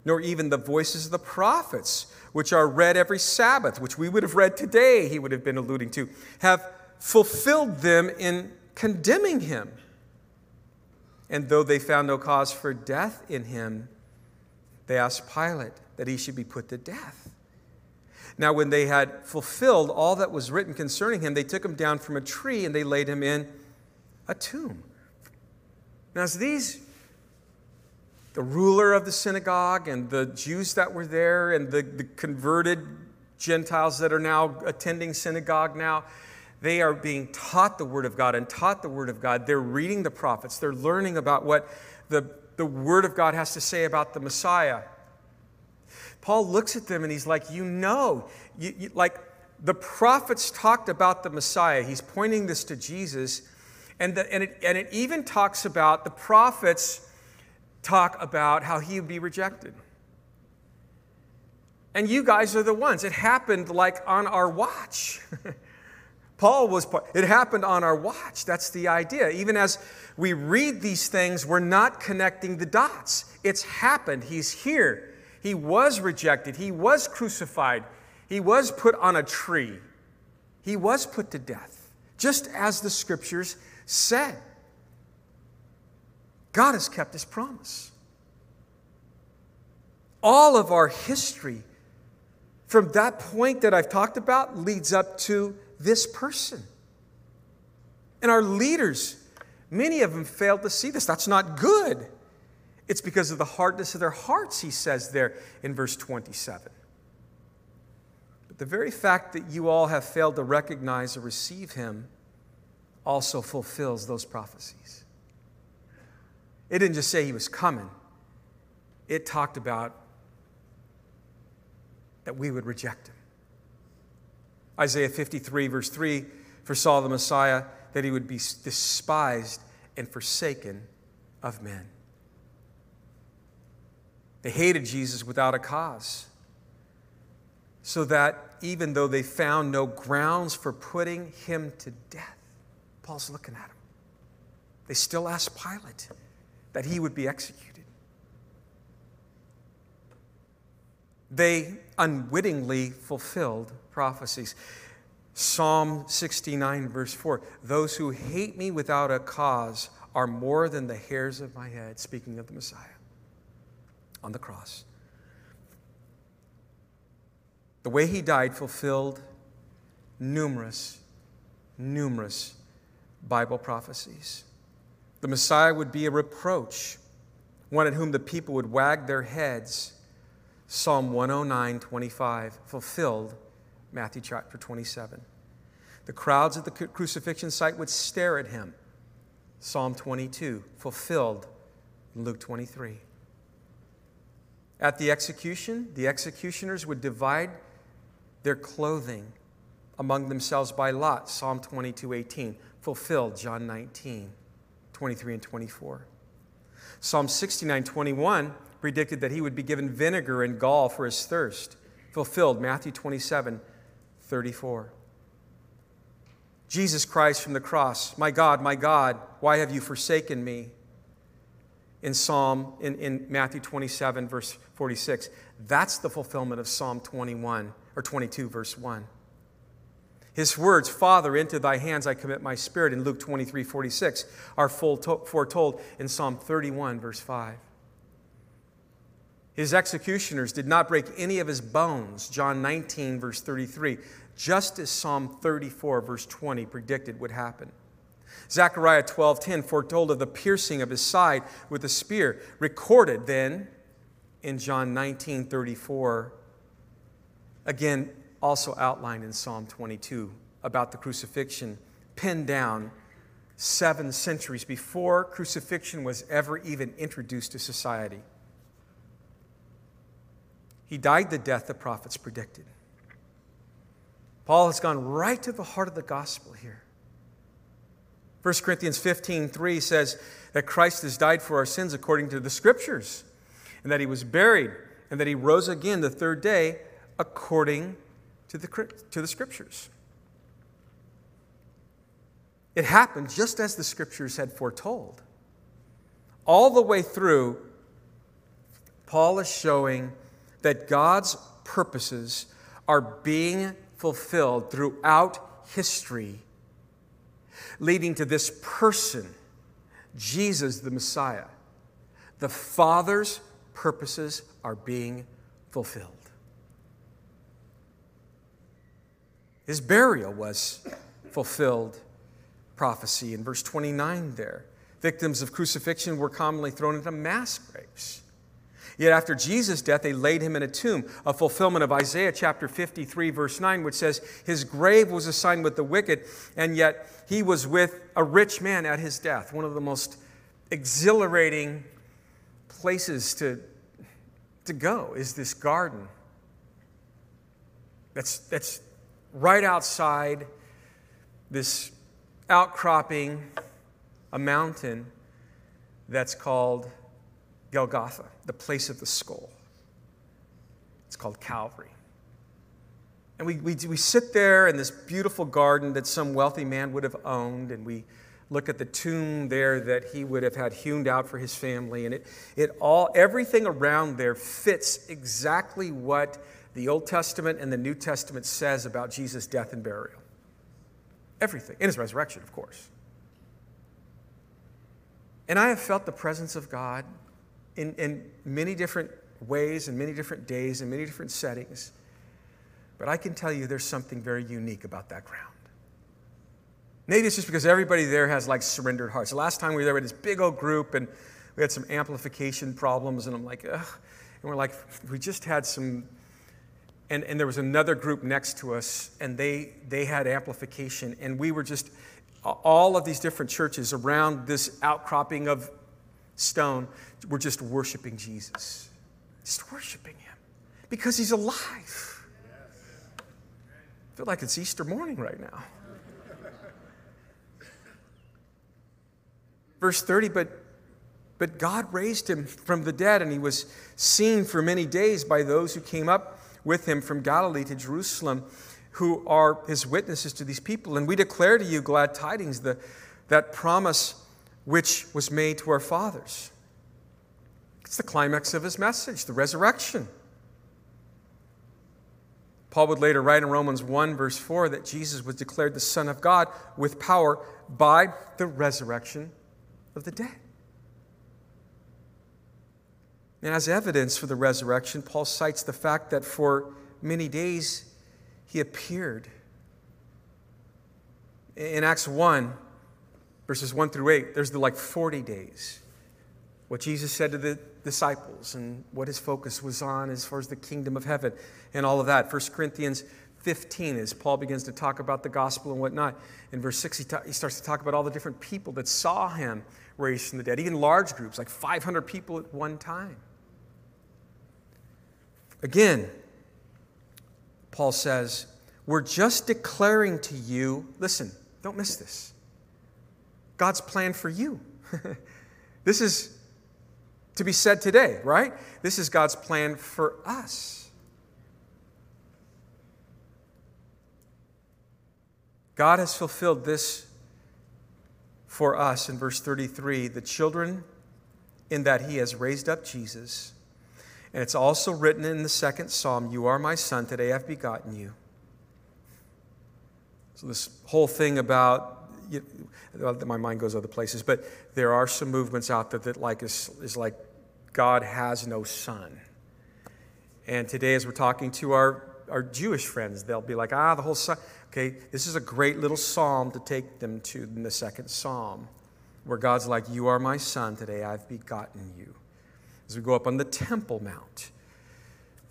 nor even the voices of the prophets, which are read every Sabbath, which we would have read today, he would have been alluding to, have fulfilled them in condemning him. And though they found no cause for death in him, they asked Pilate that he should be put to death. Now, when they had fulfilled all that was written concerning him, they took him down from a tree and they laid him in a tomb. Now, as these, the ruler of the synagogue and the Jews that were there and the, the converted Gentiles that are now attending synagogue now, they are being taught the Word of God and taught the Word of God. They're reading the prophets, they're learning about what the, the Word of God has to say about the Messiah. Paul looks at them and he's like, You know, you, you, like the prophets talked about the Messiah. He's pointing this to Jesus. And, the, and, it, and it even talks about the prophets talk about how he would be rejected. And you guys are the ones. It happened like on our watch. Paul was, part. it happened on our watch. That's the idea. Even as we read these things, we're not connecting the dots. It's happened. He's here. He was rejected. He was crucified. He was put on a tree. He was put to death, just as the scriptures said. God has kept his promise. All of our history from that point that I've talked about leads up to this person. And our leaders, many of them failed to see this. That's not good. It's because of the hardness of their hearts, he says there in verse 27. But the very fact that you all have failed to recognize or receive him also fulfills those prophecies. It didn't just say he was coming, it talked about that we would reject him. Isaiah 53, verse 3 foresaw the Messiah that he would be despised and forsaken of men. They hated Jesus without a cause, so that even though they found no grounds for putting him to death, Paul's looking at him. They still asked Pilate that he would be executed. They unwittingly fulfilled prophecies. Psalm 69, verse 4 Those who hate me without a cause are more than the hairs of my head, speaking of the Messiah on the cross. The way he died fulfilled numerous, numerous Bible prophecies. The Messiah would be a reproach, one at whom the people would wag their heads. Psalm 109, 25, fulfilled Matthew chapter 27. The crowds at the crucifixion site would stare at him. Psalm 22, fulfilled Luke 23. At the execution, the executioners would divide their clothing among themselves by lot. Psalm 22, 18, fulfilled John 19, 23 and 24. Psalm 69, 21 predicted that he would be given vinegar and gall for his thirst. Fulfilled Matthew 27, 34. Jesus Christ from the cross, My God, my God, why have you forsaken me? In Psalm, in, in Matthew 27, verse 46. That's the fulfillment of Psalm 21 or 22, verse 1. His words, Father, into thy hands I commit my spirit, in Luke 23, 46, are foretold in Psalm 31, verse 5. His executioners did not break any of his bones, John 19, verse 33, just as Psalm 34, verse 20 predicted would happen. Zechariah 12:10 foretold of the piercing of his side with a spear, recorded then in John 19:34. Again, also outlined in Psalm 22 about the crucifixion, pinned down seven centuries before crucifixion was ever even introduced to society. He died the death the prophets predicted. Paul has gone right to the heart of the gospel here. 1 Corinthians 15 3 says that Christ has died for our sins according to the scriptures, and that he was buried, and that he rose again the third day according to the, to the scriptures. It happened just as the scriptures had foretold. All the way through, Paul is showing that God's purposes are being fulfilled throughout history leading to this person, Jesus the Messiah. The Father's purposes are being fulfilled. His burial was fulfilled prophecy in verse 29 there. Victims of crucifixion were commonly thrown into mass graves. Yet after Jesus' death, they laid him in a tomb, a fulfillment of Isaiah chapter 53, verse 9, which says, His grave was assigned with the wicked, and yet he was with a rich man at his death. One of the most exhilarating places to, to go is this garden that's, that's right outside this outcropping, a mountain that's called Golgotha, the place of the skull. It's called Calvary. And we, we, we sit there in this beautiful garden that some wealthy man would have owned, and we look at the tomb there that he would have had hewn out for his family. And it, it all, everything around there fits exactly what the Old Testament and the New Testament says about Jesus' death and burial. Everything. And his resurrection, of course. And I have felt the presence of God in, in many different ways and many different days and many different settings. But I can tell you there's something very unique about that ground. Maybe it's just because everybody there has like surrendered hearts. The last time we were there, we had this big old group and we had some amplification problems, and I'm like, ugh. And we're like, we just had some. And, and there was another group next to us, and they, they had amplification, and we were just, all of these different churches around this outcropping of stone were just worshiping Jesus. Just worshiping him because he's alive. I feel like it's Easter morning right now. Verse 30, but, but God raised him from the dead, and he was seen for many days by those who came up with him from Galilee to Jerusalem, who are his witnesses to these people. And we declare to you glad tidings, the, that promise which was made to our fathers. It's the climax of his message, the resurrection. Paul would later write in Romans 1, verse 4, that Jesus was declared the Son of God with power by the resurrection of the dead. And as evidence for the resurrection, Paul cites the fact that for many days he appeared. In Acts 1, verses 1 through 8, there's the like 40 days. What Jesus said to the disciples and what his focus was on as far as the kingdom of heaven and all of that. 1 Corinthians 15, as Paul begins to talk about the gospel and whatnot. In verse 6, he, ta- he starts to talk about all the different people that saw him raised from the dead, even large groups, like 500 people at one time. Again, Paul says, We're just declaring to you, listen, don't miss this. God's plan for you. this is to be said today, right? This is God's plan for us. God has fulfilled this for us in verse 33 the children, in that He has raised up Jesus. And it's also written in the second psalm You are my son, today I've begotten you. So, this whole thing about my mind goes other places, but there are some movements out there that like is, is like God has no son. And today, as we're talking to our, our Jewish friends, they'll be like, ah, the whole son. Okay, this is a great little psalm to take them to in the second psalm, where God's like, You are my son, today I've begotten you. As we go up on the Temple Mount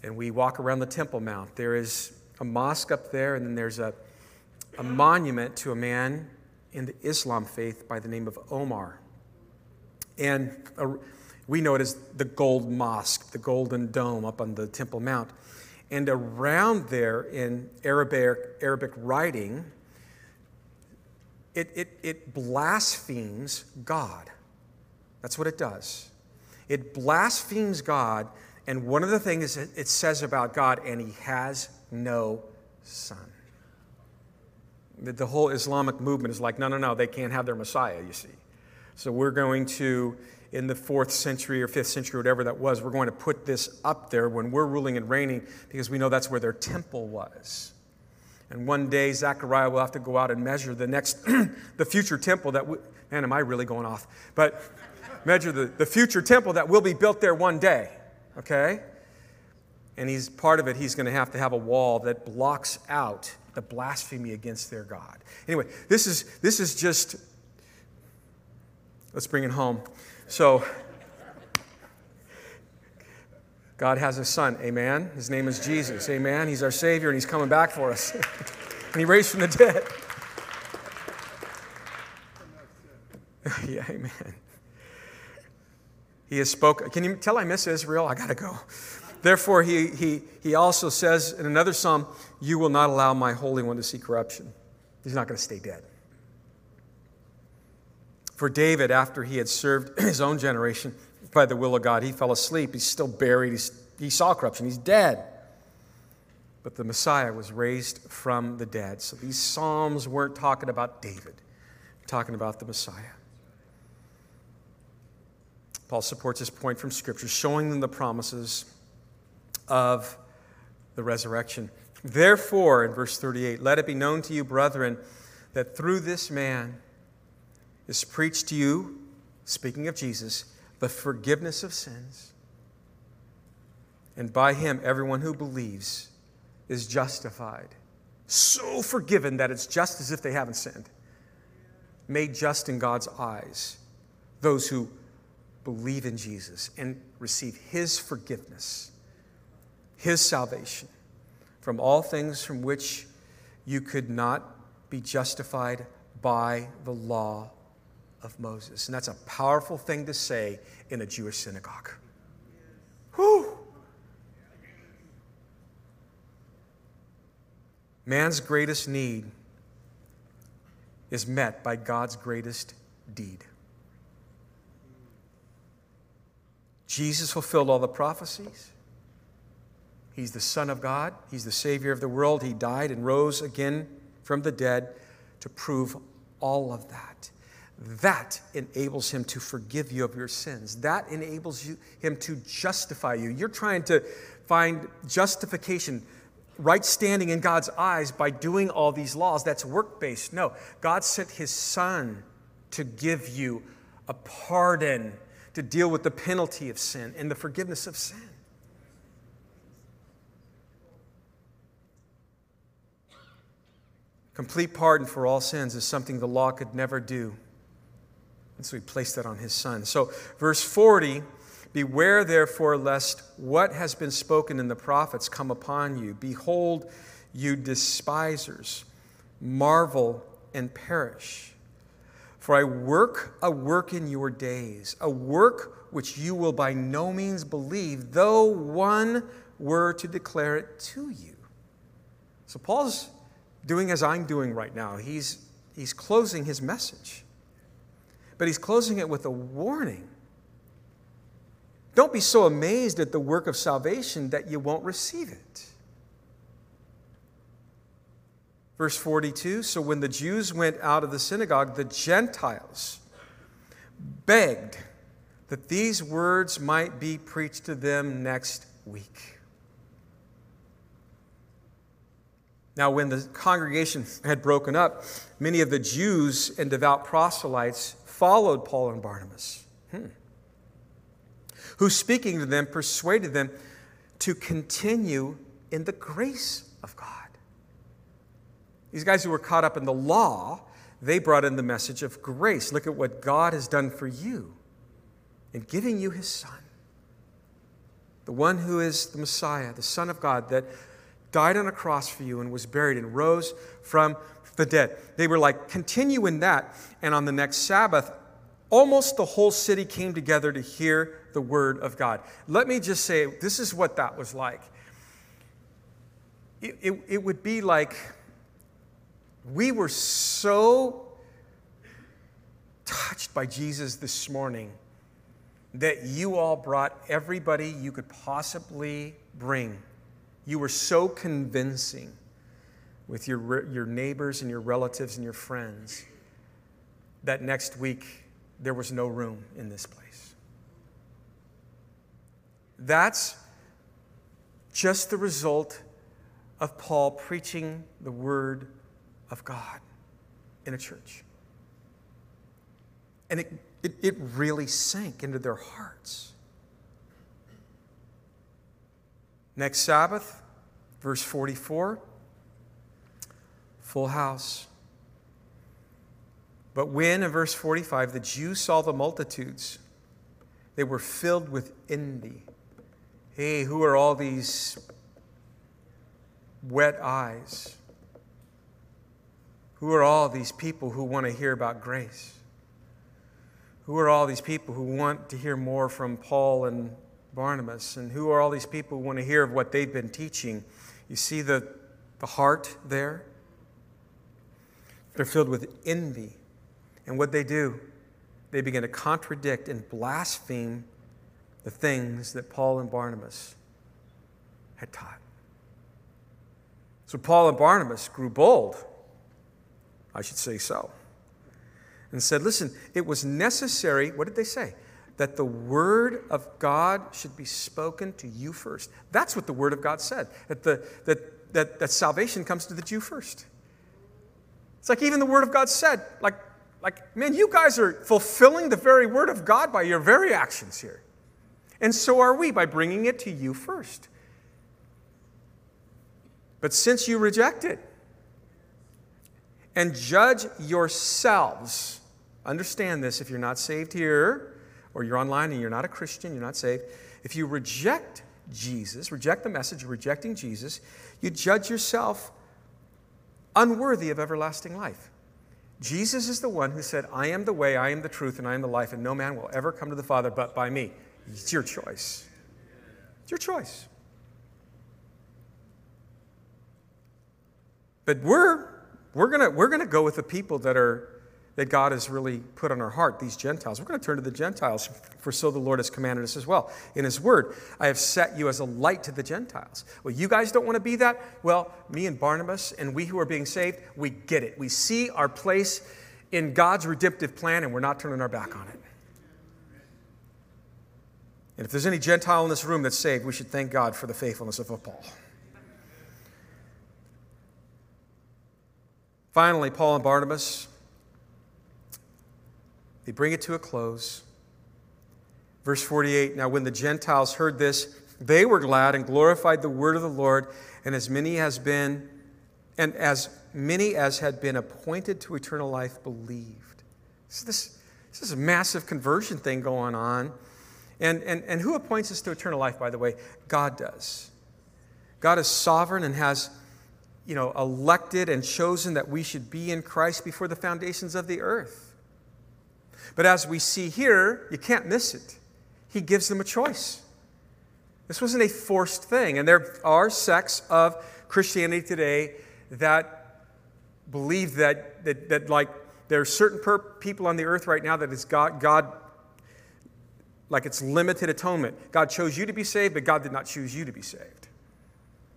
and we walk around the Temple Mount, there is a mosque up there, and then there's a, a monument to a man in the Islam faith by the name of Omar. And a, we know it as the Gold Mosque, the Golden Dome up on the Temple Mount. And around there in Arabic, Arabic writing, it, it, it blasphemes God. That's what it does. It blasphemes God, and one of the things it says about God, and He has no son. The whole Islamic movement is like, no, no, no, they can't have their Messiah, you see. So we're going to in the fourth century or fifth century, whatever that was, we're going to put this up there when we're ruling and reigning because we know that's where their temple was. And one day, Zechariah will have to go out and measure the next, the future temple that, we, man, am I really going off? But measure the, the future temple that will be built there one day, okay? And he's part of it, he's going to have to have a wall that blocks out the blasphemy against their God. Anyway, this is, this is just, let's bring it home. So, God has a son, amen? His name is Jesus, amen? He's our Savior and He's coming back for us. and He raised from the dead. yeah, amen. He has spoken. Can you tell I miss Israel? I got to go. Therefore, he, he, he also says in another psalm, You will not allow my Holy One to see corruption. He's not going to stay dead. For David, after he had served his own generation by the will of God, he fell asleep. He's still buried. He's, he saw corruption. He's dead. But the Messiah was raised from the dead. So these Psalms weren't talking about David, talking about the Messiah. Paul supports his point from Scripture, showing them the promises of the resurrection. Therefore, in verse 38, let it be known to you, brethren, that through this man, is preached to you, speaking of Jesus, the forgiveness of sins. And by him, everyone who believes is justified. So forgiven that it's just as if they haven't sinned. Made just in God's eyes. Those who believe in Jesus and receive his forgiveness, his salvation from all things from which you could not be justified by the law of Moses. And that's a powerful thing to say in a Jewish synagogue. Whew. Man's greatest need is met by God's greatest deed. Jesus fulfilled all the prophecies. He's the Son of God. He's the Savior of the world. He died and rose again from the dead to prove all of that. That enables him to forgive you of your sins. That enables you, him to justify you. You're trying to find justification, right standing in God's eyes by doing all these laws. That's work based. No, God sent his Son to give you a pardon, to deal with the penalty of sin and the forgiveness of sin. Complete pardon for all sins is something the law could never do. And so he placed that on his son. So, verse 40 Beware therefore lest what has been spoken in the prophets come upon you. Behold, you despisers, marvel and perish. For I work a work in your days, a work which you will by no means believe, though one were to declare it to you. So Paul's doing as I'm doing right now. He's, he's closing his message, but he's closing it with a warning. Don't be so amazed at the work of salvation that you won't receive it. Verse 42 So when the Jews went out of the synagogue, the Gentiles begged that these words might be preached to them next week. Now, when the congregation had broken up, many of the Jews and devout proselytes followed Paul and Barnabas, hmm. who, speaking to them, persuaded them to continue in the grace of God. These guys who were caught up in the law, they brought in the message of grace. Look at what God has done for you in giving you his Son, the one who is the Messiah, the Son of God, that died on a cross for you and was buried and rose from the dead. They were like, continue in that. And on the next Sabbath, almost the whole city came together to hear the word of God. Let me just say, this is what that was like. It, it, it would be like we were so touched by Jesus this morning that you all brought everybody you could possibly bring you were so convincing with your, your neighbors and your relatives and your friends that next week there was no room in this place. That's just the result of Paul preaching the Word of God in a church. And it, it, it really sank into their hearts. Next Sabbath, verse 44, full house. But when, in verse 45, the Jews saw the multitudes, they were filled with envy. Hey, who are all these wet eyes? Who are all these people who want to hear about grace? Who are all these people who want to hear more from Paul and Barnabas? And who are all these people who want to hear of what they've been teaching? You see the, the heart there? They're filled with envy. And what they do, they begin to contradict and blaspheme the things that Paul and Barnabas had taught. So Paul and Barnabas grew bold, I should say so, and said, Listen, it was necessary, what did they say? that the word of God should be spoken to you first. That's what the word of God said, that, the, that, that, that salvation comes to the Jew first. It's like even the word of God said, like, like, man, you guys are fulfilling the very word of God by your very actions here. And so are we by bringing it to you first. But since you reject it and judge yourselves, understand this if you're not saved here or you're online and you're not a Christian, you're not saved. If you reject Jesus, reject the message, of rejecting Jesus, you judge yourself unworthy of everlasting life. Jesus is the one who said, I am the way, I am the truth, and I am the life, and no man will ever come to the Father but by me. It's your choice. It's your choice. But we're, we're going we're gonna go with the people that are that God has really put on our heart, these Gentiles. We're going to turn to the Gentiles, for so the Lord has commanded us as well. In His Word, I have set you as a light to the Gentiles. Well, you guys don't want to be that? Well, me and Barnabas and we who are being saved, we get it. We see our place in God's redemptive plan and we're not turning our back on it. And if there's any Gentile in this room that's saved, we should thank God for the faithfulness of Paul. Finally, Paul and Barnabas they bring it to a close. Verse 48 Now, when the Gentiles heard this, they were glad and glorified the word of the Lord, and as many as been and as many as had been appointed to eternal life believed. So this, this is a massive conversion thing going on. And, and, and who appoints us to eternal life, by the way? God does. God is sovereign and has you know, elected and chosen that we should be in Christ before the foundations of the earth. But as we see here, you can't miss it. He gives them a choice. This wasn't a forced thing. And there are sects of Christianity today that believe that, that, that like, there are certain per- people on the earth right now that it's God, God, like it's limited atonement. God chose you to be saved, but God did not choose you to be saved.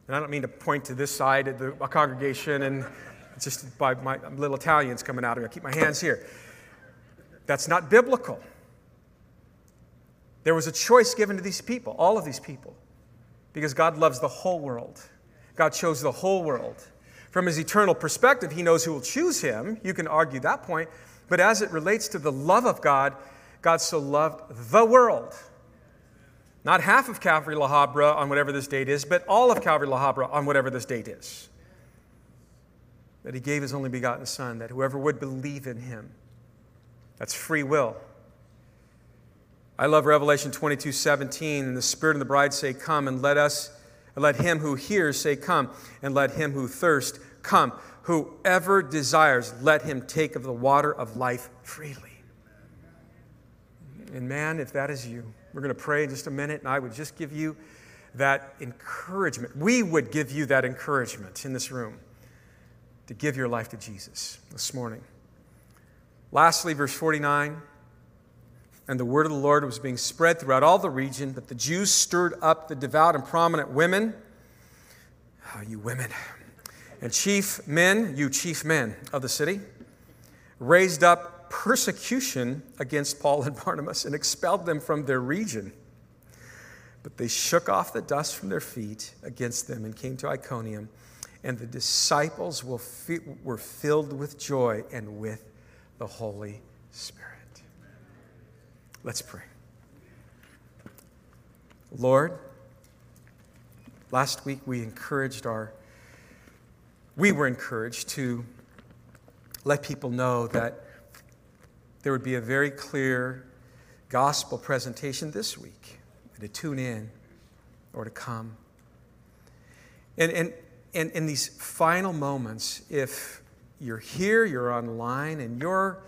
And I don't mean to point to this side of the congregation and just by my little Italians coming out of me. I keep my hands here. That's not biblical. There was a choice given to these people, all of these people, because God loves the whole world. God chose the whole world. From his eternal perspective, he knows who will choose him. You can argue that point. But as it relates to the love of God, God so loved the world. Not half of Calvary La Habra on whatever this date is, but all of Calvary La Habra on whatever this date is. That he gave his only begotten Son, that whoever would believe in him that's free will. I love Revelation 22 17, and the Spirit and the bride say, Come, and let us, let him who hears say, Come, and let him who thirst come. Whoever desires, let him take of the water of life freely. And man, if that is you, we're going to pray in just a minute, and I would just give you that encouragement. We would give you that encouragement in this room to give your life to Jesus this morning. Lastly, verse 49 and the word of the Lord was being spread throughout all the region, but the Jews stirred up the devout and prominent women. Oh, you women. And chief men, you chief men of the city, raised up persecution against Paul and Barnabas and expelled them from their region. But they shook off the dust from their feet against them and came to Iconium. And the disciples were filled with joy and with the Holy Spirit. Let's pray. Lord, last week we encouraged our, we were encouraged to let people know that there would be a very clear gospel presentation this week, to tune in or to come. And, and, and in these final moments, if you're here, you're online, and you're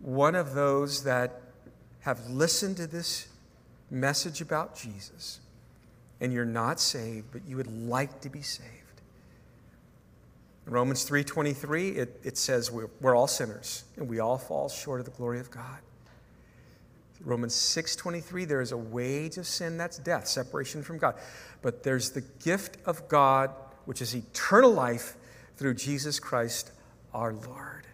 one of those that have listened to this message about Jesus, and you're not saved, but you would like to be saved. Romans 3.23, it, it says we're, we're all sinners, and we all fall short of the glory of God. Romans 6:23 there is a wage of sin that's death separation from God but there's the gift of God which is eternal life through Jesus Christ our Lord.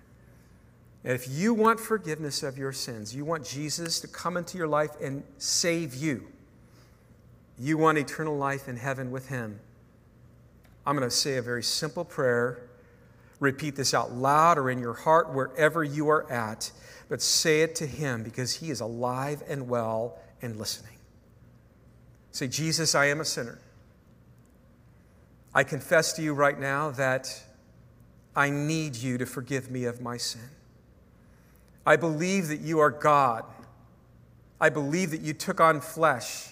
And if you want forgiveness of your sins, you want Jesus to come into your life and save you, you want eternal life in heaven with Him, I'm going to say a very simple prayer. Repeat this out loud or in your heart, wherever you are at, but say it to Him because He is alive and well and listening. Say, Jesus, I am a sinner. I confess to you right now that I need you to forgive me of my sin. I believe that you are God. I believe that you took on flesh.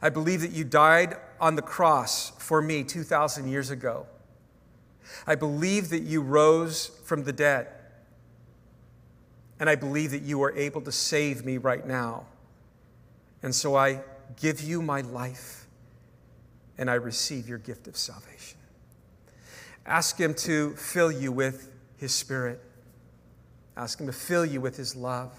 I believe that you died on the cross for me 2,000 years ago. I believe that you rose from the dead. And I believe that you are able to save me right now. And so I give you my life and I receive your gift of salvation. Ask Him to fill you with His Spirit, ask Him to fill you with His love.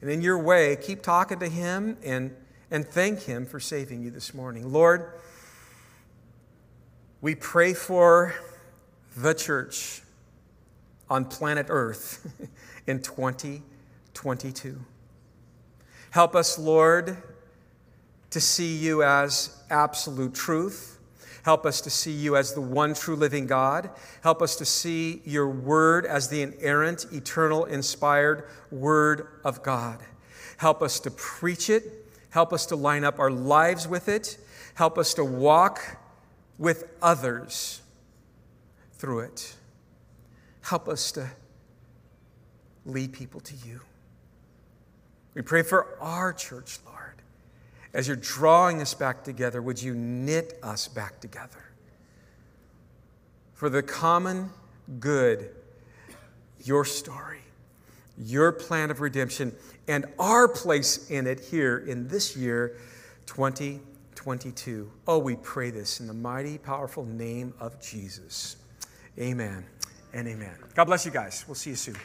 And in your way, keep talking to Him and, and thank Him for saving you this morning. Lord, we pray for the church on planet Earth in 2022. Help us, Lord, to see you as absolute truth. Help us to see you as the one true living God. Help us to see your word as the inerrant, eternal, inspired word of God. Help us to preach it. Help us to line up our lives with it. Help us to walk with others through it. Help us to lead people to you. We pray for our church, Lord. As you're drawing us back together, would you knit us back together? For the common good, your story, your plan of redemption, and our place in it here in this year, 2022. Oh, we pray this in the mighty, powerful name of Jesus. Amen and amen. God bless you guys. We'll see you soon.